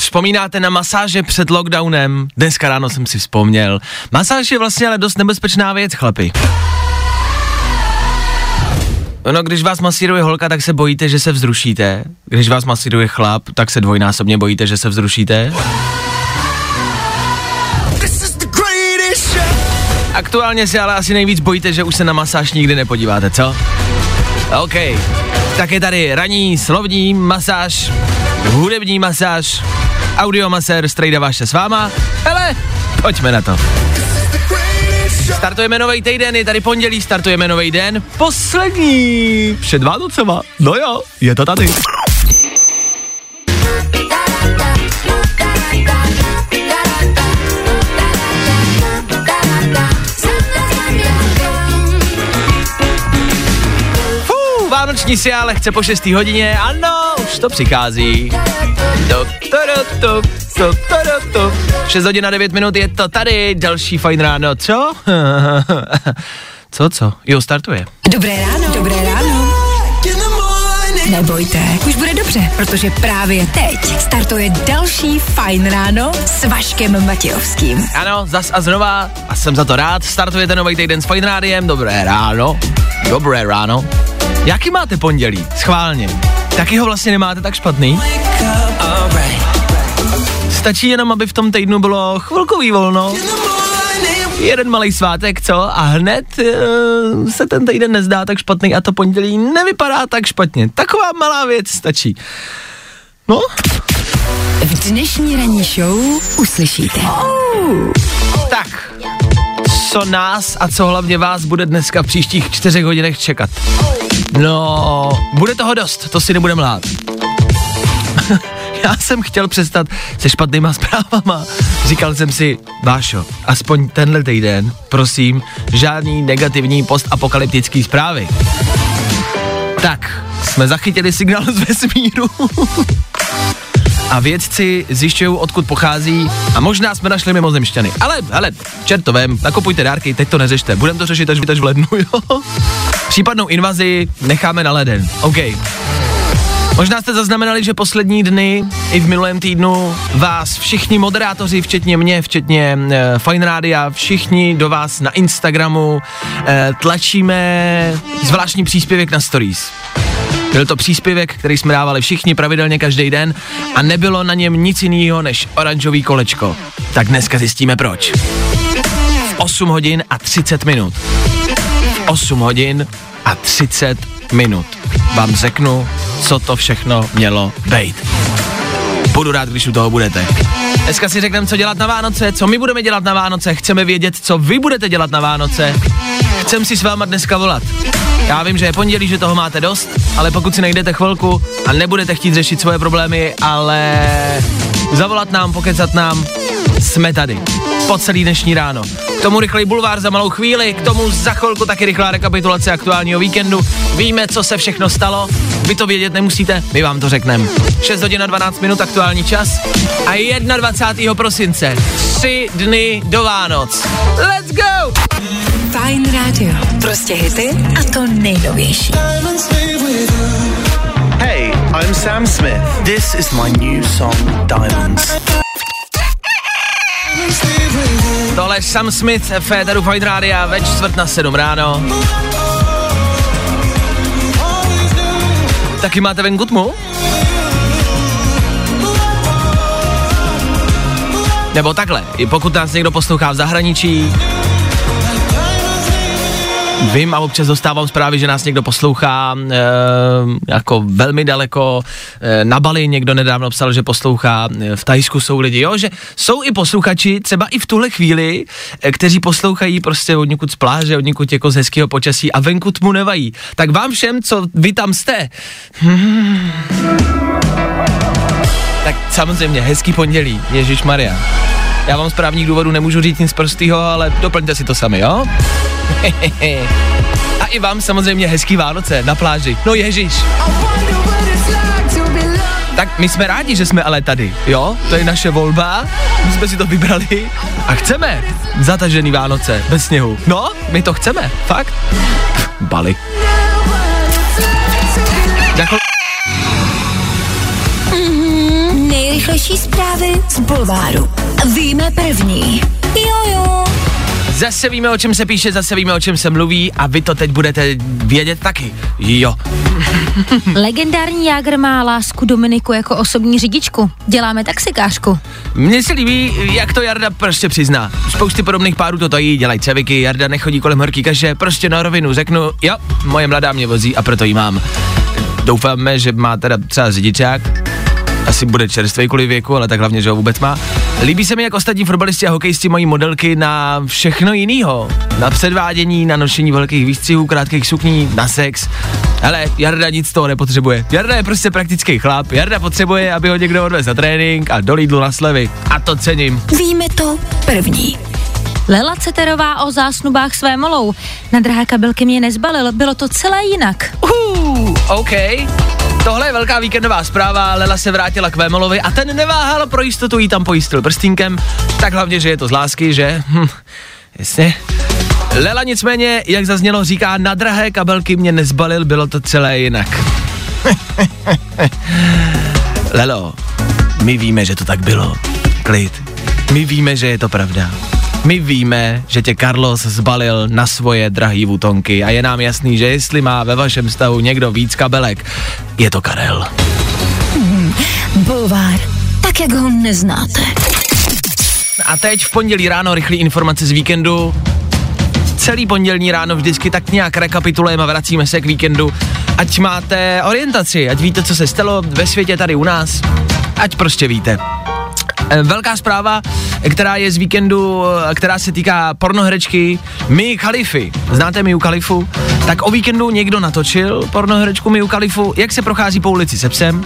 Vzpomínáte na masáže před lockdownem? Dneska ráno jsem si vzpomněl. Masáž je vlastně ale dost nebezpečná věc, chlapi. No, když vás masíruje holka, tak se bojíte, že se vzrušíte. Když vás masíruje chlap, tak se dvojnásobně bojíte, že se vzrušíte. Aktuálně si ale asi nejvíc bojíte, že už se na masáž nikdy nepodíváte, co? OK. Tak je tady ranní slovní masáž, hudební masáž, audiomasér Strejda Vaše s váma. Hele, pojďme na to. Startujeme nový týden, je tady pondělí, startujeme nový den. Poslední před Vánocema. No jo, je to tady. Fú, vánoční si ale chce po 6. hodině, ano, už to přichází. Tup, tup, tudup, tup. 6 hodin a 9 minut je to tady, další fajn ráno, co? co, co? Jo, startuje. Dobré ráno. Dobré ráno. Nebojte, už bude dobře, protože právě teď startuje další Fajn ráno s Vaškem Matějovským. Ano, zas a znova, a jsem za to rád, startujete nový týden s Fajn Rádiem, dobré ráno, dobré ráno. Jaký máte pondělí? Schválně. Taky ho vlastně nemáte tak špatný? Stačí jenom, aby v tom týdnu bylo chvilkový volno, jeden malý svátek, co? A hned uh, se ten týden nezdá tak špatný a to pondělí nevypadá tak špatně. Taková malá věc stačí. No, V dnešní ranní show uslyšíte. tak, co nás a co hlavně vás bude dneska v příštích čtyřech hodinech čekat? No, bude toho dost, to si nebudeme lhát. Já jsem chtěl přestat se špatnýma zprávama. Říkal jsem si, Vášo, aspoň tenhle týden, prosím, žádný negativní postapokalyptický zprávy. Tak, jsme zachytili signál z vesmíru. a vědci zjišťují, odkud pochází a možná jsme našli mimozemšťany. Ale, ale, čert to vem, nakupujte dárky, teď to neřešte, budeme to řešit až, až v lednu, jo? Případnou invazi necháme na leden, OK. Možná jste zaznamenali, že poslední dny i v minulém týdnu vás všichni moderátoři, včetně mě, včetně e, Fine Rádia, všichni do vás na Instagramu e, tlačíme zvláštní příspěvek na stories. Byl to příspěvek, který jsme dávali všichni pravidelně každý den a nebylo na něm nic jiného než oranžový kolečko. Tak dneska zjistíme proč. V 8 hodin a 30 minut. V 8 hodin a 30 minut vám řeknu, co to všechno mělo být. Budu rád, když u toho budete. Dneska si řekneme, co dělat na Vánoce, co my budeme dělat na Vánoce, chceme vědět, co vy budete dělat na Vánoce. Chcem si s váma dneska volat. Já vím, že je pondělí, že toho máte dost, ale pokud si najdete chvilku a nebudete chtít řešit svoje problémy, ale zavolat nám, pokecat nám, jsme tady. Po celý dnešní ráno. K tomu rychlej bulvár za malou chvíli, k tomu za chvilku taky rychlá rekapitulace aktuálního víkendu. Víme, co se všechno stalo, vy to vědět nemusíte, my vám to řekneme. 6 hodin a 12 minut aktuální čas a 21. prosince, tři dny do Vánoc. Let's go! Fajn rádio. Prostě hity a to nejnovější. Hey, I'm Sam Smith. This is my new song, Diamonds. Je Sam Smith, Féteru Fight Rádia ve čtvrt na sedm ráno. Taky máte venku tmu? Nebo takhle, i pokud nás někdo poslouchá v zahraničí, Vím a občas dostávám zprávy, že nás někdo poslouchá e, jako velmi daleko. E, na Bali někdo nedávno psal, že poslouchá, e, v Tajsku jsou lidi, jo, že jsou i posluchači, třeba i v tuhle chvíli, e, kteří poslouchají prostě od někud z pláže, od někud jako z hezkého počasí a venku tmu nevají. Tak vám všem, co vy tam jste, hmm. tak samozřejmě hezký pondělí, Ježíš Maria. Já vám z právních důvodů nemůžu říct nic prostýho, ale doplňte si to sami, jo? A i vám samozřejmě hezký Vánoce na pláži. No ježiš. Tak my jsme rádi, že jsme ale tady, jo? To je naše volba, my jsme si to vybrali a chceme zatažený Vánoce bez sněhu. No, my to chceme, fakt. Bali. Jako, Nejrychlejší zprávy z Bulváru. Víme první. Jojo. zase víme, o čem se píše, zase víme, o čem se mluví a vy to teď budete vědět taky. Jo. Legendární Jágr má lásku Dominiku jako osobní řidičku. Děláme taxikářku. Mně se líbí, jak to Jarda prostě přizná. Spousty podobných párů to tají, dělají ceviky, Jarda nechodí kolem horký kaše, prostě na rovinu řeknu, jo, moje mladá mě vozí a proto jí mám. Doufáme, že má teda třeba řidičák, asi bude čerstvý kvůli věku, ale tak hlavně, že ho vůbec má. Líbí se mi, jak ostatní fotbalisti a hokejisti mají modelky na všechno jinýho. Na předvádění, na nošení velkých výstřihů, krátkých sukní, na sex. Ale Jarda nic z toho nepotřebuje. Jarda je prostě praktický chlap. Jarda potřebuje, aby ho někdo odvez na trénink a do Lidlu na slevy. A to cením. Víme to první. Lela Ceterová o zásnubách své molou. Na drahé kabelky mě nezbalil, bylo to celé jinak. Uh, OK. Tohle je velká víkendová zpráva, Lela se vrátila k Vémolovi a ten neváhal pro jistotu jí tam pojistil prstínkem, tak hlavně, že je to z lásky, že? Hm, jasně. Lela nicméně, jak zaznělo, říká, na drahé kabelky mě nezbalil, bylo to celé jinak. Lelo, my víme, že to tak bylo. Klid. My víme, že je to pravda. My víme, že tě Carlos zbalil na svoje drahý vutonky a je nám jasný, že jestli má ve vašem vztahu někdo víc kabelek, je to Karel. Bulvár. Tak, jak ho neznáte. A teď v pondělí ráno rychlý informace z víkendu. Celý pondělní ráno vždycky tak nějak rekapitulujeme a vracíme se k víkendu. Ať máte orientaci, ať víte, co se stalo ve světě tady u nás. Ať prostě víte. Eh, Velká zpráva, která je z víkendu, eh, která se týká pornoherečky Mii Khalify. Znáte Miu Khalifu? Tak o víkendu někdo natočil pornoherečku Miu Khalifu, jak se prochází po ulici se psem,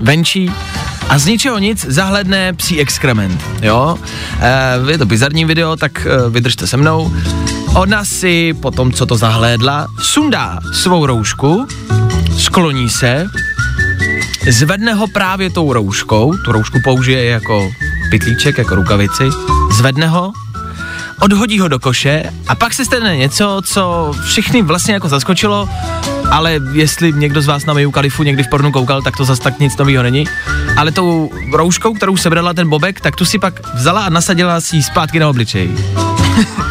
venčí a z ničeho nic zahledne psí exkrement, jo? E, je to bizarní video, tak vydržte se mnou. Ona si po tom, co to zahlédla, sundá svou roušku, skloní se, zvedne ho právě tou rouškou, tu roušku použije jako pytlíček, jako rukavici, zvedne ho, odhodí ho do koše a pak se stane něco, co všechny vlastně jako zaskočilo, ale jestli někdo z vás na Miu Kalifu někdy v pornu koukal, tak to zase tak nic nového není. Ale tou rouškou, kterou sebrala ten bobek, tak tu si pak vzala a nasadila si ji zpátky na obličej.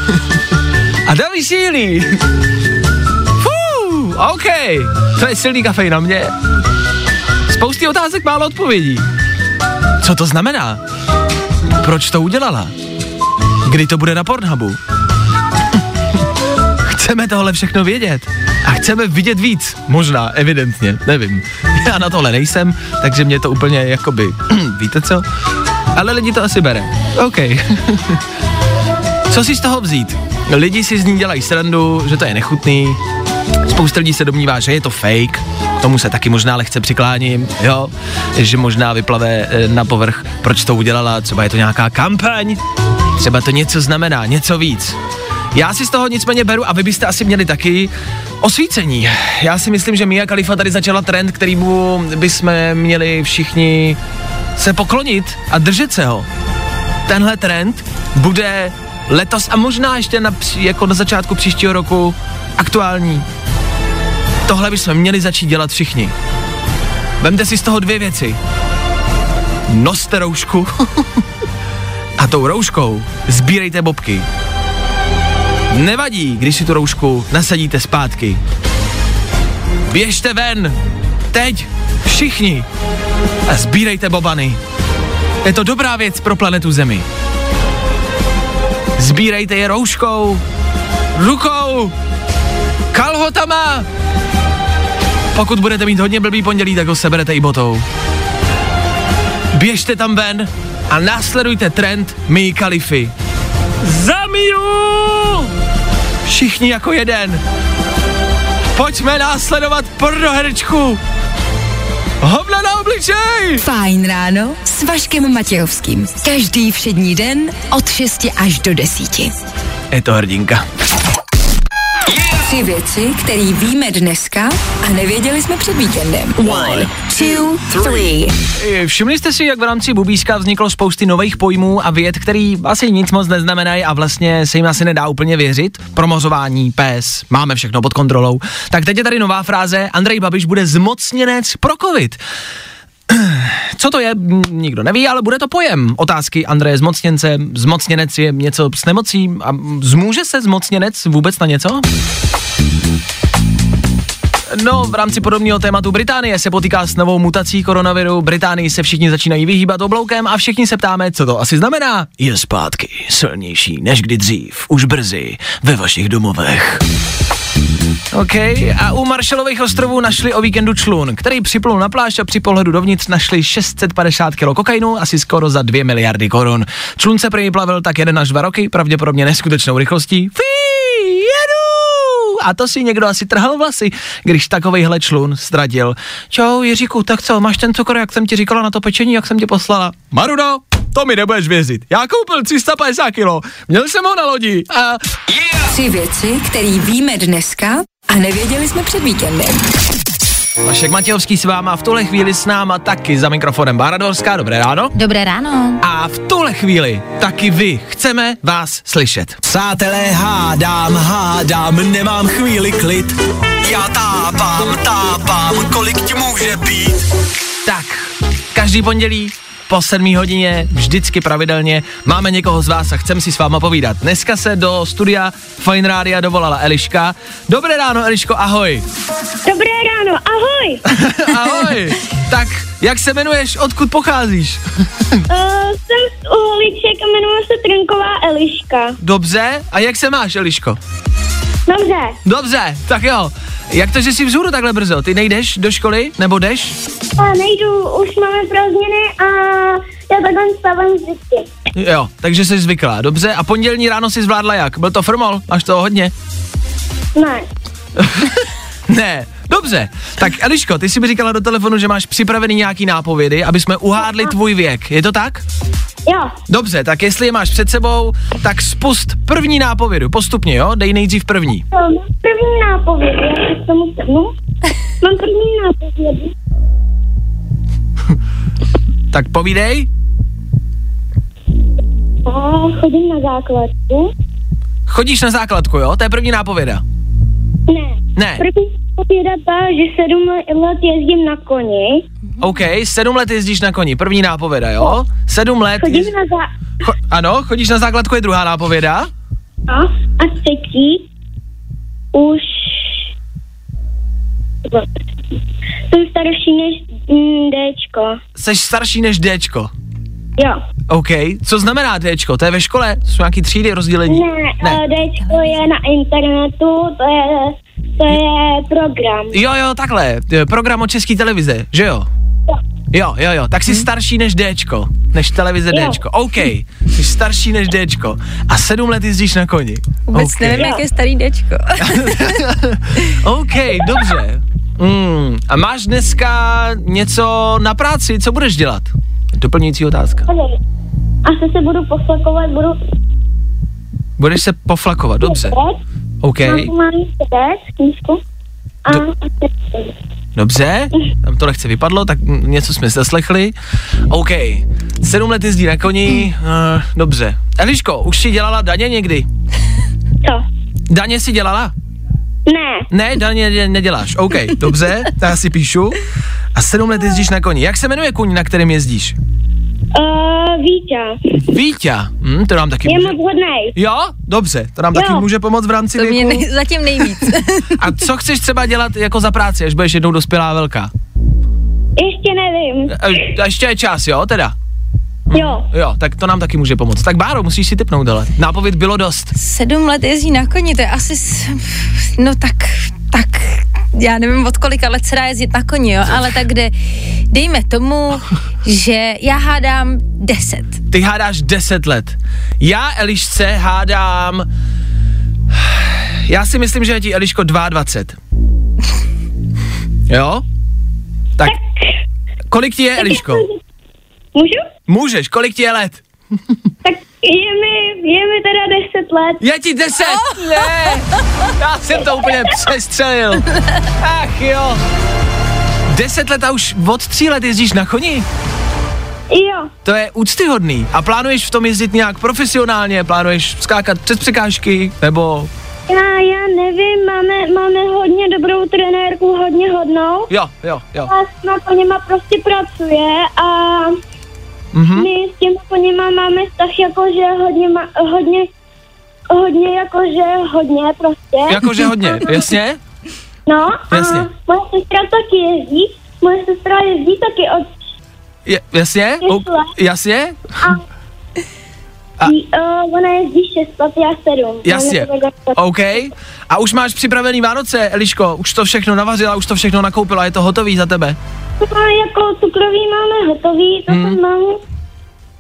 a dali síly. Fú, OK, to je silný kafej na mě. Spousty otázek, málo odpovědí. Co to znamená? Proč to udělala? Kdy to bude na Pornhubu? Chceme tohle všechno vědět. A chceme vidět víc. Možná, evidentně, nevím. Já na tohle nejsem, takže mě to úplně jakoby, víte co? Ale lidi to asi bere. OK. co si z toho vzít? Lidi si z ní dělají srandu, že to je nechutný. Spousta lidí se domnívá, že je to fake. K tomu se taky možná lehce přikláním, jo. Že možná vyplave eh, na povrch, proč to udělala, třeba je to nějaká kampaň, třeba to něco znamená, něco víc. Já si z toho nicméně beru a vy byste asi měli taky osvícení. Já si myslím, že Mia Khalifa tady začala trend, kterýmu bychom měli všichni se poklonit a držet se ho. Tenhle trend bude letos a možná ještě na, jako na začátku příštího roku aktuální. Tohle bychom měli začít dělat všichni. Vemte si z toho dvě věci. Noste roušku a tou rouškou sbírejte bobky. Nevadí, když si tu roušku nasadíte zpátky. Běžte ven! Teď! Všichni! A sbírejte bobany. Je to dobrá věc pro planetu Zemi. Sbírejte je rouškou, rukou, kalhotama. Pokud budete mít hodně blbý pondělí, tak ho seberete i botou. Běžte tam ven a následujte trend Mii Kalify. Zamiju! Všichni jako jeden. Pojďme následovat pornoherečku. Hobla na obličej! Fajn ráno s Vaškem Matějovským. Každý všední den od 6 až do 10. Je to hrdinka. Tři věci, které víme dneska a nevěděli jsme před víkendem. One, two, three. E, Všimli jste si, jak v rámci Bubíska vzniklo spousty nových pojmů a věd, který asi nic moc neznamenají a vlastně se jim asi nedá úplně věřit? Promořování, pes, máme všechno pod kontrolou. Tak teď je tady nová fráze, Andrej Babiš bude zmocněnec pro covid. Co to je, nikdo neví, ale bude to pojem. Otázky Andreje Zmocněnce. Zmocněnec je něco s nemocí. A zmůže se zmocněnec vůbec na něco? No, v rámci podobného tématu Británie se potýká s novou mutací koronaviru. Británii se všichni začínají vyhýbat obloukem a všichni se ptáme, co to asi znamená. Je zpátky, silnější než kdy dřív, už brzy, ve vašich domovech. OK, a u Marshallových ostrovů našli o víkendu člun, který připlul na pláž a při pohledu dovnitř našli 650 kg kokainu, asi skoro za 2 miliardy korun. Člun se prý plavil tak jeden až dva roky, pravděpodobně neskutečnou rychlostí. Jedu! A to si někdo asi trhal vlasy, když takovejhle člun ztratil. Čau, Jiříku, tak co, máš ten cukr, jak jsem ti říkala na to pečení, jak jsem ti poslala? Maruno, to mi nebudeš věřit. Já koupil 350 kilo, měl jsem ho na lodi a Tři věci, které víme dneska a nevěděli jsme před víkendem. Vašek Matějovský s váma v tuhle chvíli s náma taky za mikrofonem Báradorská, dobré ráno. Dobré ráno. A v tuhle chvíli taky vy chceme vás slyšet. Přátelé, hádám, hádám, nemám chvíli klid. Já tápám, tápám, kolik ti může být. Tak, každý pondělí po 7 hodině, vždycky pravidelně, máme někoho z vás a chceme si s váma povídat. Dneska se do studia Fine Rádia dovolala Eliška. Dobré ráno, Eliško, ahoj. Dobré ráno, ahoj! ahoj. Tak, jak se jmenuješ, odkud pocházíš? Uh, jsem z Uhliček a jmenuji se Trnková Eliška. Dobře, a jak se máš, Eliško? Dobře, Dobře, tak jo. Jak to, že jsi vzhůru takhle brzo? Ty nejdeš do školy, nebo jdeš? a nejdu, už máme prázdniny a já takhle stávám vždycky. Jo, takže jsi zvyklá, dobře. A pondělní ráno si zvládla jak? Byl to frmol? Máš toho hodně? Ne, Ne, dobře. Tak Eliško, ty jsi mi říkala do telefonu, že máš připravený nějaký nápovědy, aby jsme uhádli tvůj věk. Je to tak? jo, Dobře, tak jestli je máš před sebou, tak spust první nápovědu. Postupně, jo? Dej nejdřív první. to mám první nápověd, já se k tomu sednu. Mám první nápověd. Tak povídej. A chodím na základku. Chodíš na základku, jo? To je první nápověda. Ne, Ne. první nápověda ta, že sedm let jezdím na koni. OK, sedm let jezdíš na koni, první nápověda, jo? Sedm let... Chodím Jez... na zá... Cho... Ano, chodíš na základku je druhá nápověda. A, a třetí už jsem starší než mm, Dčko. Jsi starší než Dčko. Jo. OK, co znamená Dčko? To je ve škole? To jsou nějaký třídy rozdělení? Ne, ne. Dčko je na internetu, to je, to je program. Jo, jo, takhle, eh, program od české televize, že jo? Jo, jo, jo, tak jsi starší než Dčko, než televize Jo. Dčko. OK, jsi starší než Dčko a sedm let jezdíš na koni. Vůbec OK. nevím, jak je starý dečko. OK, dobře. Mm, a máš dneska něco na práci, co budeš dělat? Doplňující otázka. Asi se budu poslakovat, budu Budeš se poflakovat, dobře. OK. A dobře, tam to lehce vypadlo, tak něco jsme zaslechli. OK, sedm let jezdí na koni, uh, dobře. Eliško, už si dělala daně někdy? co? Daně si dělala? Ne, Ne, daně ne- neděláš. OK, dobře, tak já si píšu. A sedm let jezdíš na koni. Jak se jmenuje kůň, na kterém jezdíš? Uh, Vítě, Víťa. Hm, to nám taky je může... moc hodnej. Jo, dobře, to nám Jo. taky může pomoct v rámci To mě věku. nej, zatím nejvíc. A co chceš třeba dělat jako za práci, až budeš jednou dospělá a velká? Ještě nevím. E, a ještě je čas, jo, teda? Jo, Jo, tak to nám taky může pomoct. Tak Báro, musíš si typnout, ale nápověd bylo dost. Sedm let jezdí na koni, to je asi, s- no tak, tak, já nevím od kolika let se dá jezdit na koni, jo, ale tak kde, dejme tomu, že já hádám deset. Ty hádáš 10 let. Já Elišce hádám... Já si myslím, že je ti Eliško 22. Jo? Tak Kolik ti je, Eliško? Můžu? Můžeš, kolik ti je let? Je mi, je mi teda 10 let. Je ti deset? Ne, já jsem to úplně přestřelil. Ach jo. Deset let a už od tří let jezdíš na koni? Jo, To je úctyhodný. A plánuješ v tom jezdit nějak profesionálně? Plánuješ skákat přes překážky? Nebo... já, já nevím, máme, máme hodně dobrou trenérku, hodně hodnou. Jo, jo, jo. A s na koněma prostě pracuje a Mhm. my s těmi koněma máme vztah jakože hodně, ma, hodně, hodně jakože hodně prostě. Jakože hodně, jasně? No Jasně. a moje sestra taky jezdí, moje sestra jezdí taky od Je, jasně? O, jasně? a, A- a uh, ona jezdí 6 let, já 7. Jasně. OK. A už máš připravený Vánoce, Eliško? Už to všechno navařila, už to všechno nakoupila, je to hotový za tebe? No, jako cukroví máme hotový, to Hmm. jsem mámu,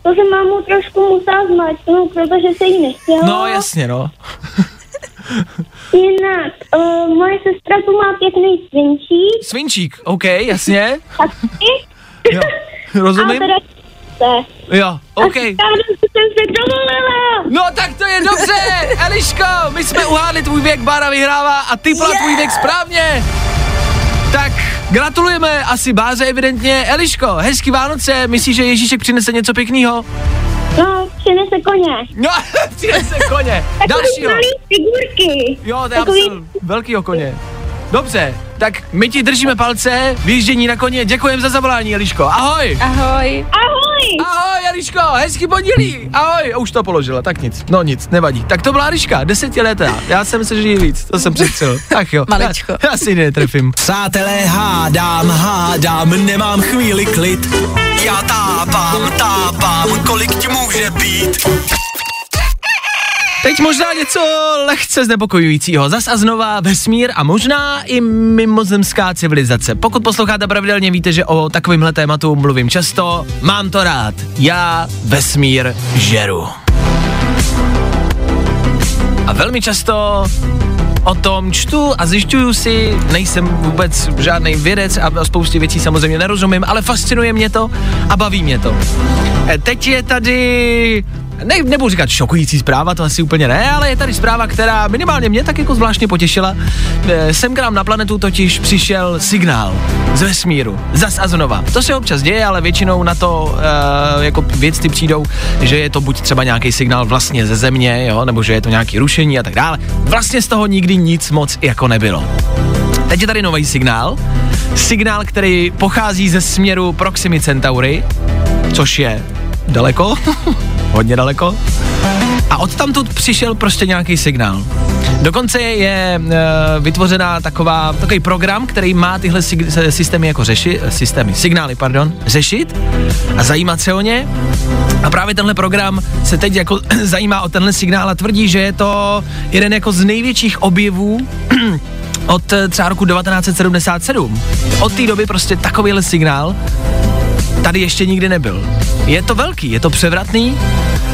to jsem mámu trošku musela zmačknout, protože se jí nechtěla. No jasně, no. Jinak, uh, moje sestra tu má pěkný svinčík, Svinčík, OK, jasně. taky. Jo, A rozumím? teda se. Jo, OK. A jsem se dovolila. No tak to je dobře, Eliško, my jsme uhádli tvůj věk, Bára vyhrává a ty yeah. tvůj věk správně. Tak gratulujeme asi Báře evidentně. Eliško, hezký Vánoce, myslíš, že Ježíšek přinese něco pěkného? No, přinese koně. No, přinese koně. Takový Dalšího. malý figurky. Jo, to je Takový- velkýho koně. Dobře, tak my ti držíme palce, vyjíždění na koně, děkujeme za zavolání, Eliško. Ahoj! Ahoj. Ahoj. Ahoj, Eliško, hezký pondělí. Ahoj, a už to položila, tak nic, no nic, nevadí. Tak to byla Eliška, desetiletá. Já jsem se, že jí víc, to jsem přestřel. Ach jo, Maličko. Já, já si netrefím. Přátelé, hádám, hádám, nemám chvíli klid. Já tápám, tápám, kolik ti může být. Teď možná něco lehce znepokojujícího. Zas a znova vesmír a možná i mimozemská civilizace. Pokud posloucháte pravidelně, víte, že o takovýmhle tématu mluvím často. Mám to rád. Já vesmír žeru. A velmi často o tom čtu a zjišťuju si, nejsem vůbec žádný vědec a spoustě věcí samozřejmě nerozumím, ale fascinuje mě to a baví mě to. E, Teď je tady ne, nebudu říkat šokující zpráva, to asi úplně ne, ale je tady zpráva, která minimálně mě tak jako zvláštně potěšila. E, Sem k nám na planetu totiž přišel signál z vesmíru, zas a znova. To se občas děje, ale většinou na to e, jako vědci přijdou, že je to buď třeba nějaký signál vlastně ze země, jo, nebo že je to nějaký rušení a tak dále. Vlastně z toho nikdy nic moc jako nebylo. Teď je tady nový signál. Signál, který pochází ze směru Proximy Centauri, což je daleko, hodně daleko. A odtamtud přišel prostě nějaký signál. Dokonce je e, vytvořená taková, takový program, který má tyhle sig- systémy jako řešit, systémy, signály, pardon, řešit a zajímat se o ně. A právě tenhle program se teď jako zajímá o tenhle signál a tvrdí, že je to jeden jako z největších objevů od eh, třeba roku 1977. Od té doby prostě takovýhle signál tady ještě nikdy nebyl. Je to velký, je to převratný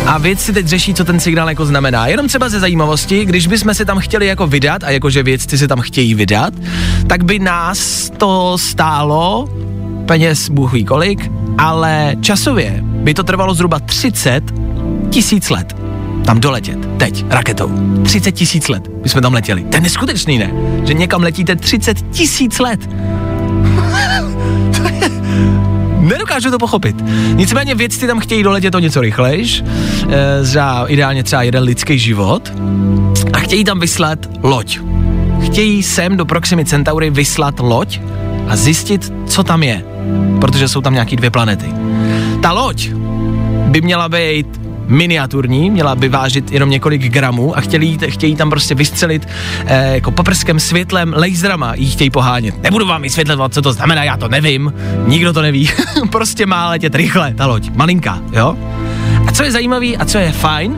a vědci teď řeší, co ten signál jako znamená. Jenom třeba ze zajímavosti, když bychom se tam chtěli jako vydat a jakože vědci se tam chtějí vydat, tak by nás to stálo peněz bůh ví kolik, ale časově by to trvalo zhruba 30 tisíc let tam doletět, teď, raketou. 30 tisíc let by jsme tam letěli. To je neskutečný, ne? Že někam letíte 30 tisíc let. Nedokážu to pochopit. Nicméně vědci tam chtějí doletět o něco rychlejš, e, za ideálně třeba jeden lidský život, a chtějí tam vyslat loď. Chtějí sem do Proximy Centauri vyslat loď a zjistit, co tam je, protože jsou tam nějaký dvě planety. Ta loď by měla být miniaturní, měla by vážit jenom několik gramů a chtěli, chtějí tam prostě vystřelit eh, jako paprskem světlem, laserama jí chtějí pohánět. Nebudu vám vysvětlovat, co to znamená, já to nevím, nikdo to neví, prostě má letět rychle ta loď, malinká, jo? A co je zajímavý a co je fajn,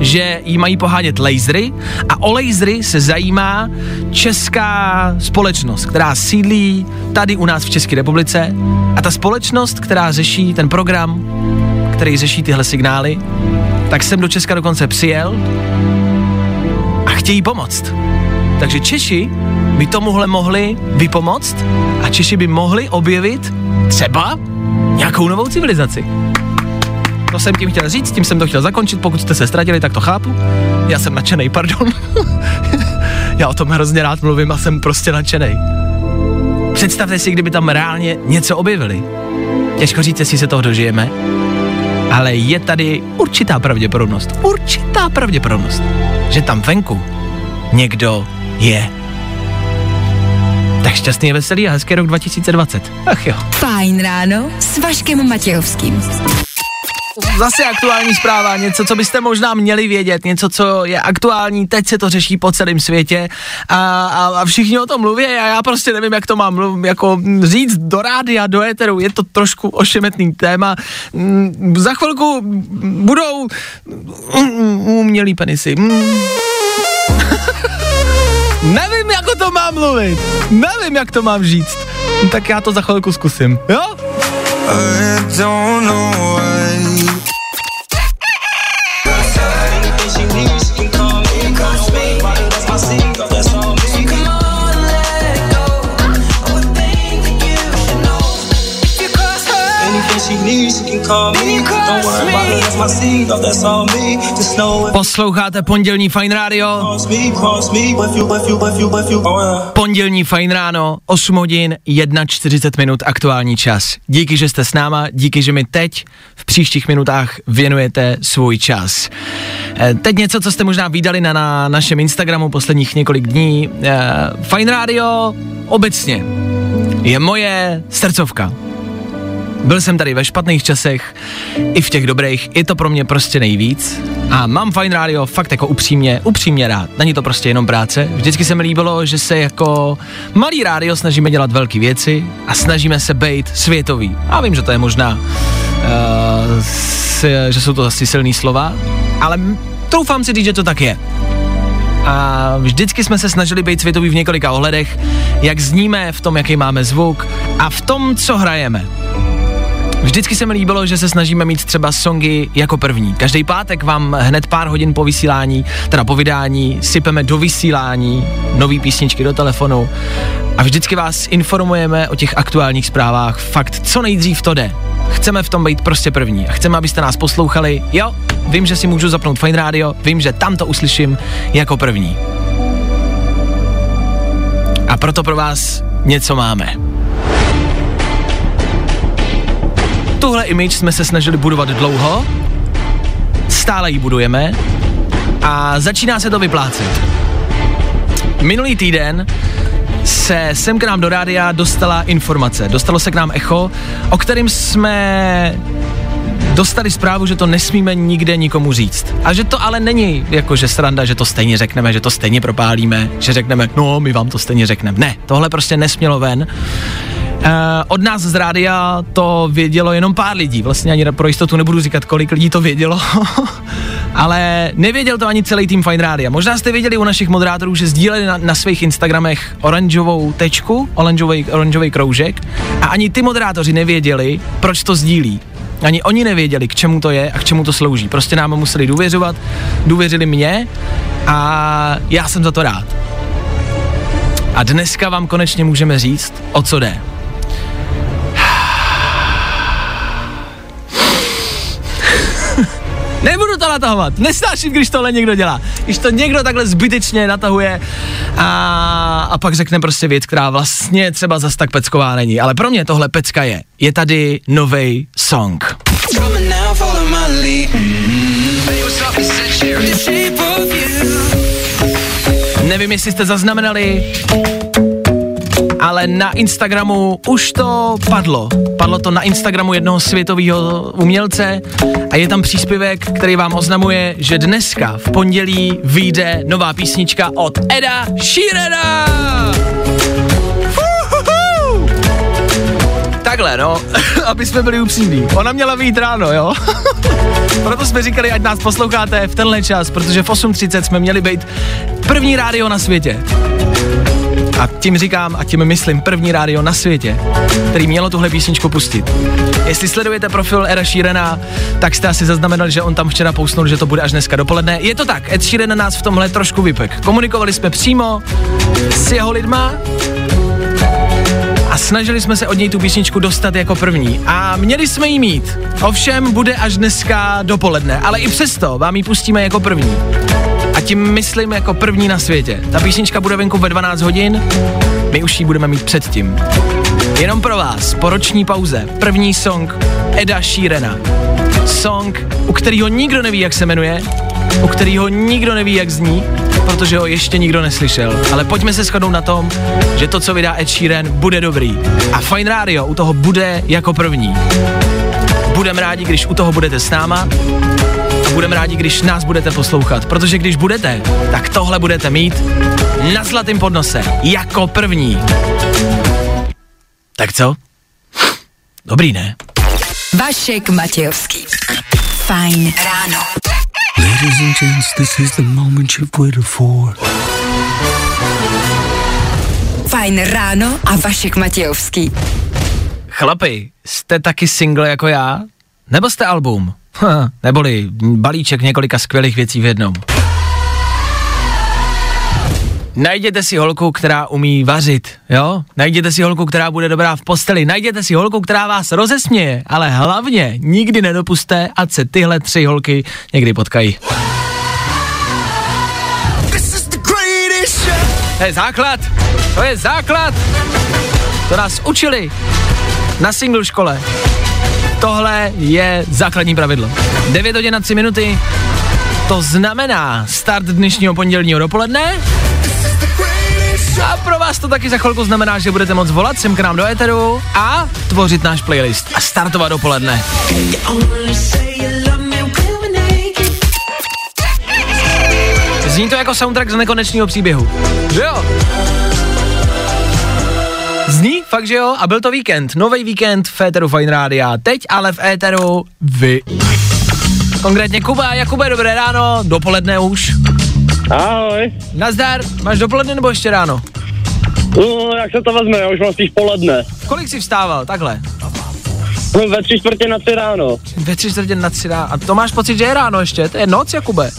že jí mají pohánět lasery a o lasery se zajímá česká společnost, která sídlí tady u nás v České republice a ta společnost, která řeší ten program, který řeší tyhle signály, tak jsem do Česka dokonce přijel a chtějí pomoct. Takže Češi by tomuhle mohli vypomoct a Češi by mohli objevit třeba nějakou novou civilizaci. To jsem tím chtěl říct, tím jsem to chtěl zakončit, pokud jste se ztratili, tak to chápu. Já jsem nadšený, pardon. Já o tom hrozně rád mluvím a jsem prostě nadšený. Představte si, kdyby tam reálně něco objevili. Těžko říct, jestli se toho dožijeme, ale je tady určitá pravděpodobnost, určitá pravděpodobnost, že tam venku někdo je. Tak šťastný veselý a hezký rok 2020. Ach jo. Fajn ráno s Vaškem Matějovským. Zase aktuální zpráva, něco, co byste možná měli vědět, něco, co je aktuální, teď se to řeší po celém světě a, a, a všichni o tom mluví a já prostě nevím, jak to mám mluv, jako říct do rádia, do éteru, je to trošku ošemetný téma. Mm, Za chvilku budou mm, umělý penisy. Mm. nevím, jak o tom mám mluvit, nevím, jak to mám říct. Tak já to za chvilku zkusím, jo? Posloucháte pondělní Fine Radio, pondělní Fine Ráno, 8 hodin, 1.40 minut aktuální čas. Díky, že jste s náma, díky, že mi teď v příštích minutách věnujete svůj čas. Eh, Teď něco, co jste možná viděli na, na našem Instagramu posledních několik dní. Eh, Fine Radio obecně je moje srdcovka. Byl jsem tady ve špatných časech, i v těch dobrých, je to pro mě prostě nejvíc. A mám Fine Radio fakt jako upřímně, upřímně rád. Není to prostě jenom práce. Vždycky se mi líbilo, že se jako malý rádio snažíme dělat velké věci a snažíme se být světový. A vím, že to je možná, uh, s, že jsou to asi silný slova, ale troufám si říct, že to tak je. A vždycky jsme se snažili být světový v několika ohledech, jak zníme, v tom, jaký máme zvuk a v tom, co hrajeme. Vždycky se mi líbilo, že se snažíme mít třeba songy jako první. Každý pátek vám hned pár hodin po vysílání, teda po vydání, sypeme do vysílání nový písničky do telefonu a vždycky vás informujeme o těch aktuálních zprávách. Fakt, co nejdřív to jde. Chceme v tom být prostě první a chceme, abyste nás poslouchali. Jo, vím, že si můžu zapnout Fine Radio, vím, že tam to uslyším jako první. A proto pro vás něco máme. Tuhle image jsme se snažili budovat dlouho, stále ji budujeme a začíná se to vyplácet. Minulý týden se sem k nám do rádia dostala informace. Dostalo se k nám echo, o kterým jsme dostali zprávu, že to nesmíme nikde nikomu říct. A že to ale není jako, že sranda, že to stejně řekneme, že to stejně propálíme, že řekneme, no, my vám to stejně řekneme. Ne, tohle prostě nesmělo ven. Uh, od nás z rádia to vědělo jenom pár lidí, vlastně ani pro jistotu nebudu říkat, kolik lidí to vědělo, ale nevěděl to ani celý tým Fine Rádia. Možná jste věděli u našich moderátorů, že sdíleli na, na svých Instagramech oranžovou tečku, oranžový, oranžový kroužek a ani ty moderátoři nevěděli, proč to sdílí. Ani oni nevěděli, k čemu to je a k čemu to slouží. Prostě nám museli důvěřovat, důvěřili mě a já jsem za to rád. A dneska vám konečně můžeme říct, o co jde. Natahovat, nesnáším, když tohle někdo dělá. Když to někdo takhle zbytečně natahuje a, a pak řekne prostě věc, která vlastně třeba zas tak pecková není. Ale pro mě tohle pecka je. Je tady nový song. Nevím, jestli jste zaznamenali, ale na Instagramu už to padlo. Padlo to na Instagramu jednoho světového umělce a je tam příspěvek, který vám oznamuje, že dneska v pondělí vyjde nová písnička od Eda Sheerana. Takhle, no, aby jsme byli upřímní. Ona měla vyjít ráno, jo? Proto jsme říkali, ať nás posloucháte v tenhle čas, protože v 8.30 jsme měli být první rádio na světě. A tím říkám a tím myslím první rádio na světě, který mělo tuhle písničku pustit. Jestli sledujete profil Era Sheerana, tak jste asi zaznamenali, že on tam včera pousnul, že to bude až dneska dopoledne. Je to tak, Ed Sheeran nás v tomhle trošku vypek. Komunikovali jsme přímo s jeho lidma, a snažili jsme se od něj tu písničku dostat jako první. A měli jsme ji mít. Ovšem bude až dneska dopoledne, ale i přesto vám ji pustíme jako první. A tím myslím jako první na světě. Ta písnička bude venku ve 12 hodin, my už ji budeme mít předtím. Jenom pro vás, po roční pauze, první song Eda Sheerana. Song, u kterého nikdo neví, jak se jmenuje, u kterého nikdo neví, jak zní, protože ho ještě nikdo neslyšel. Ale pojďme se shodnout na tom, že to, co vydá Ed Sheeran, bude dobrý. A Fine Radio u toho bude jako první. Budeme rádi, když u toho budete s náma budeme rádi, když nás budete poslouchat, protože když budete, tak tohle budete mít na zlatém podnose, jako první. Tak co? Dobrý, ne? Vašek Matějovský. Fajn ráno. Ladies and gents, this is the moment you've waited for. Fajn ráno a Vašek Matějovský. Chlapi, jste taky single jako já? Nebo jste album? Ha, neboli balíček několika skvělých věcí v jednom. Najděte si holku, která umí vařit, jo? Najděte si holku, která bude dobrá v posteli. Najděte si holku, která vás rozesměje, ale hlavně nikdy nedopuste, ať se tyhle tři holky někdy potkají. To je základ, to je základ. To nás učili na single škole. Tohle je základní pravidlo. 9 hodin na 3 minuty, to znamená start dnešního pondělního dopoledne. A pro vás to taky za chvilku znamená, že budete moct volat sem k nám do éteru a tvořit náš playlist a startovat dopoledne. Zní to jako soundtrack z nekonečného příběhu. Že jo? Fakt, že jo? A byl to víkend. Nový víkend v éteru Fine Rádia. Teď ale v éteru vy. Konkrétně Kuba. Jakube, dobré ráno. Dopoledne už. Ahoj. Nazdar. Máš dopoledne nebo ještě ráno? No, jak se to vezme, já už mám spíš poledne. Kolik jsi vstával? Takhle. No, ve tři čtvrtě na tři ráno. Ve tři čtvrtě na tři ráno. A to máš pocit, že je ráno ještě? To je noc, Jakube.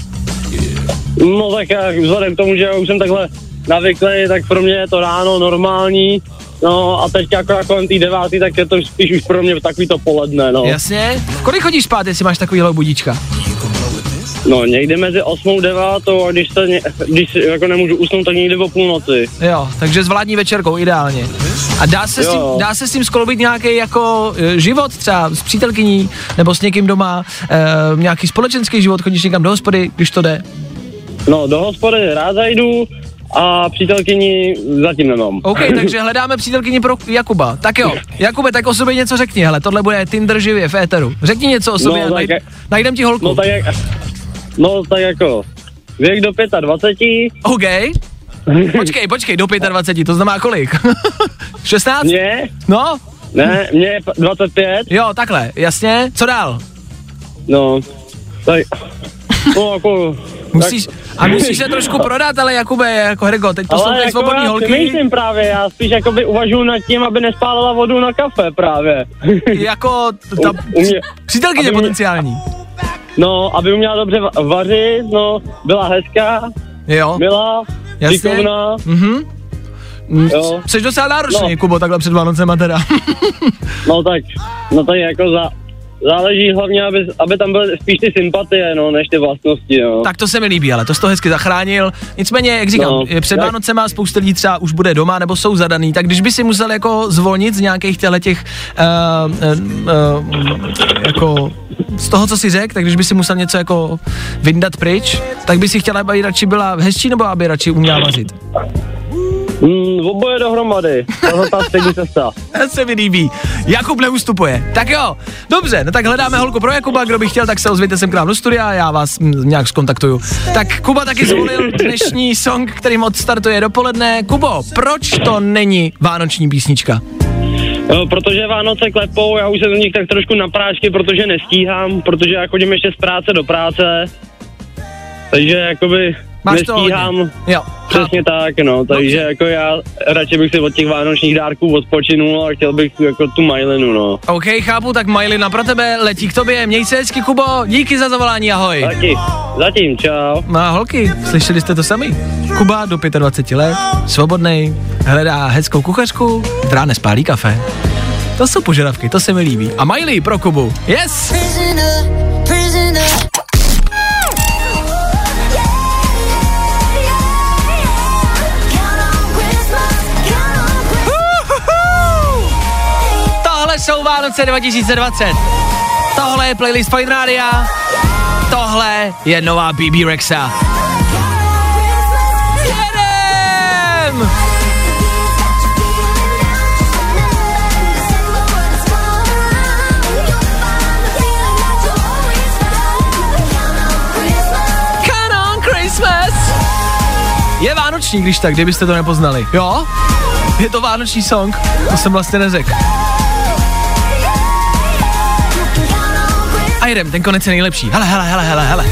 No tak já vzhledem k tomu, že já už jsem takhle navyklý, tak pro mě je to ráno normální. No a teď jako kolem té devátý, tak je to spíš už pro mě takový to poledne, no. Jasně. Kolik chodíš spát, jestli máš takovýhle budíčka? No někdy mezi 8 a 9 a když, se, když jako nemůžu usnout, tak někdy o půlnoci. Jo, takže s vládní večerkou ideálně. A dá se, s tím, dá se s tím skloubit nějaký jako e, život třeba s přítelkyní nebo s někým doma, e, nějaký společenský život, chodíš někam do hospody, když to jde. No do hospody rád zajdu a přítelkyni zatím nemám. OK, takže hledáme přítelkyni pro Jakuba. Tak jo, Jakube, tak o sobě něco řekni, hele, tohle bude Tinder živě v éteru. Řekni něco o sobě, No, tak naj, jak- najdem ti holku. No tak jak, no tak jako věk do 25, OK. Počkej, počkej, do 25, to znamená kolik? 16? mě, No, ne, mě je p- 25, jo, takhle, jasně. Co dál? no, tak, no jako, Musíš, a musíš se trošku prodat, ale Jakube, jako Hergo, teď poslouchej jako svobodný já holky. přemýšlím právě, já spíš jakoby uvažuji nad tím, aby nespálila vodu na kafe právě. Jako ta U- u mě- přítelkyně aby mě- potenciální. No, aby uměla dobře va- vařit, no, byla hezká, Jo, milá, Jasně. šikovná, mhm. Jo, Jsi docela náročný, No. Kubo, takhle před Vánocema teda. no tak, no tak jako za, záleží hlavně, aby, aby tam byly spíš ty sympatie, no, než ty vlastnosti, no. tak to se mi líbí, ale to jsi to hezky zachránil. Nicméně, jak říkám, No, před tak- Vánocema spousta lidí třeba už bude doma nebo jsou zadaný, tak když by si musel jako zvolnit z nějakých těch, uh, uh, uh, jako z toho, co si řekl, tak když by si musel něco jako vyndat pryč, tak by si chtěla, aby radši byla hezčí nebo aby radši uměla vařit? Mm, oboje dohromady, ta střední cesta. Se mi líbí. Jakub neustupuje. Tak jo, dobře, no tak hledáme holku pro Jakuba, kdo by chtěl, tak se ozvěte sem k nám do studia, já vás mm, nějak skontaktuju. Tak Kuba taky zvolil dnešní song, kterým odstartuje dopoledne. Kubo, proč to není vánoční písnička? No, protože Vánoce klepou, já už jsem z nich tak trošku na prášky, protože nestíhám, protože já chodím ještě z práce do práce. Takže jakoby Máš to hodně. nestíhám. Jo, Přesně tak, no, takže jako já radši bych si od těch vánočních dárků odpočinul a chtěl bych tu, jako tu majlinu, no. OK, chápu, tak Majlina pro tebe letí k tobě. Měj se hezky, Kubo, díky za zavolání, ahoj. Taky, zatím, čau. No a holky, slyšeli jste to sami? Kuba do 25 let, svobodný, hledá hezkou kuchařku, která nespálí kafe. To jsou požadavky, to se mi líbí. A Miley pro Kubu. Yes! Jsou Vánoce 2020. Tohle je playlist Fine Rádia. Tohle je nová BB Rexa. Jedem! Je vánoční, když tak, kdybyste to nepoznali. Jo? Je to vánoční song, to jsem vlastně neřekl. A jdem, ten konec je nejlepší. Hele, hele, hele, hele, hele.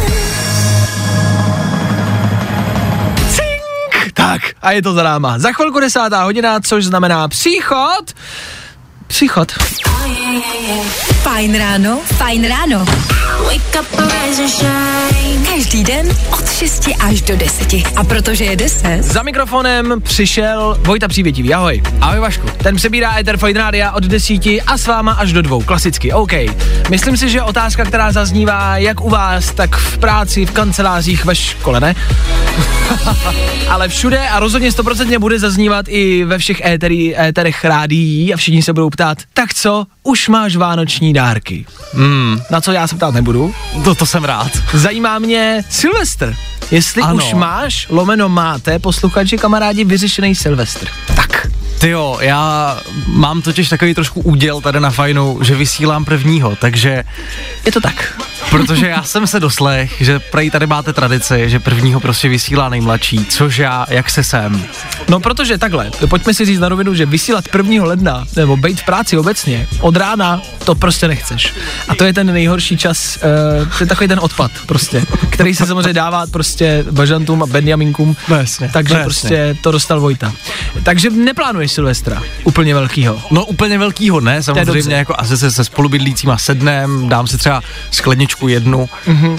Cink! Tak, a je to za náma. Za chvilku desátá hodina, což znamená příchod. Příchod. Fajn ráno, fajn ráno. Wake up, rise and shine. Každý den od 6 až do 10. A protože je 10, Za mikrofonem přišel Vojta Přívětivý, ahoj. Ahoj Vašku. Ten přebírá Ether Fine Rádia od desíti a s váma až do dvou, klasicky, OK. Myslím si, že otázka, která zaznívá jak u vás, tak v práci, v kancelářích, ve škole, ne? Ale všude a rozhodně stoprocentně bude zaznívat i ve všech éterech rádií a všichni se budou ptát, tak co, už máš vánoční dárky? Hmm. Na co já se ptát nebudu. To, to jsem rád. Zajímá mě Silvestr. Jestli Ano. už máš, lomeno máte, posluchači, kamarádi, vyřešený Silvestr. Tak. Ty jo, já mám totiž takový trošku úděl tady na fajnu, že vysílám prvního, takže Je to tak. Protože já jsem se doslech, že prej tady máte tradici, že prvního prostě vysílá nejmladší, což já, jak se sem. No protože takhle, pojďme si říct na rovinu, že vysílat 1. ledna, nebo být v práci obecně, od rána, to prostě nechceš. A to je ten nejhorší čas, uh, to je takový ten odpad prostě, který se samozřejmě dává prostě bažantům a benjaminkům, No jasně, takže no jasně. prostě to dostal Vojta. Takže neplánuješ Silvestra, úplně velkýho. No úplně velkýho ne, samozřejmě jako asi se se spolubydlícíma sednem, dám si třeba skleničku jednu,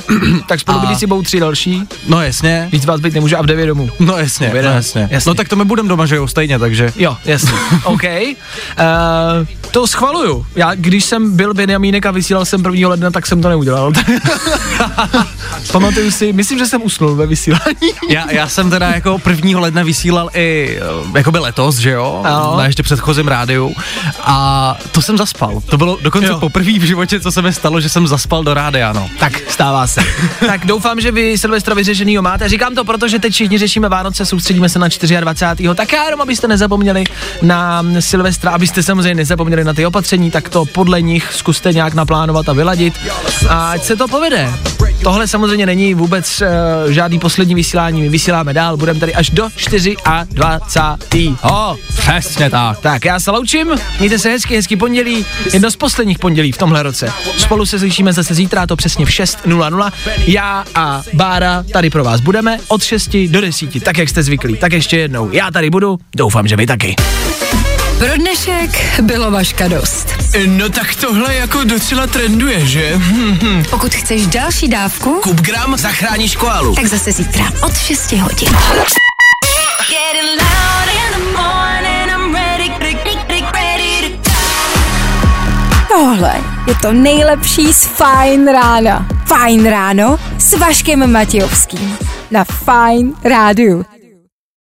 tak spolubydlíci budou tři další, no jasně, víc vás být nemůže a v devět domů. no jasně, no jasně. Jasně. No tak to my budeme doma, že jo, stejně, takže. Jo, jasně. OK. Uh, to schvaluju. Já, když jsem byl Benjamínek a vysílal jsem 1. ledna, tak jsem to neudělal. Pamatuju si, myslím, že jsem usnul ve vysílání. Já, já jsem teda jako prvního ledna vysílal i eh, jakoby letos, že jo, Ano. na ještě předchozím rádiu a to jsem zaspal. To bylo dokonce Jo. poprvé v životě, co se mi stalo, že jsem zaspal do rádia, no. Tak, stává se. tak doufám, že vy Silvestra vyřešenýho máte. Říkám to, protože teď všichni řešíme Vánoce, soustředíme se na 24. Tak já jenom, abyste nezapomněli na Silvestra, abyste samozřejmě nezapomněli na ty opatření, tak to podle nich zkuste nějak naplánovat a vyladit. A ať se to povede. Tohle samozřejmě není vůbec uh, žádný poslední vysílání, my vysíláme dál, budeme tady až do 24. O, přesně tak. Tak, já se loučím, mějte se hezky, hezký pondělí, jedno z posledních pondělí v tomhle roce. Spolu se slyšíme zase zítra, a to přesně v 6.00. Já a Bára tady pro vás budeme od 6 do 10, tak jak jste zvyklí. Tak ještě jednou, já tady budu, doufám, že vy taky. Pro dnešek bylo vaška dost. No tak tohle jako docela trenduje, že? Pokud chceš další dávku, Kup gram, zachráníš koalu. tak zase zítra od 6 hodin. Tohle je to nejlepší z Fajn rána. Fajn ráno s Vaškem Matějovským. Na Fajn rádiu.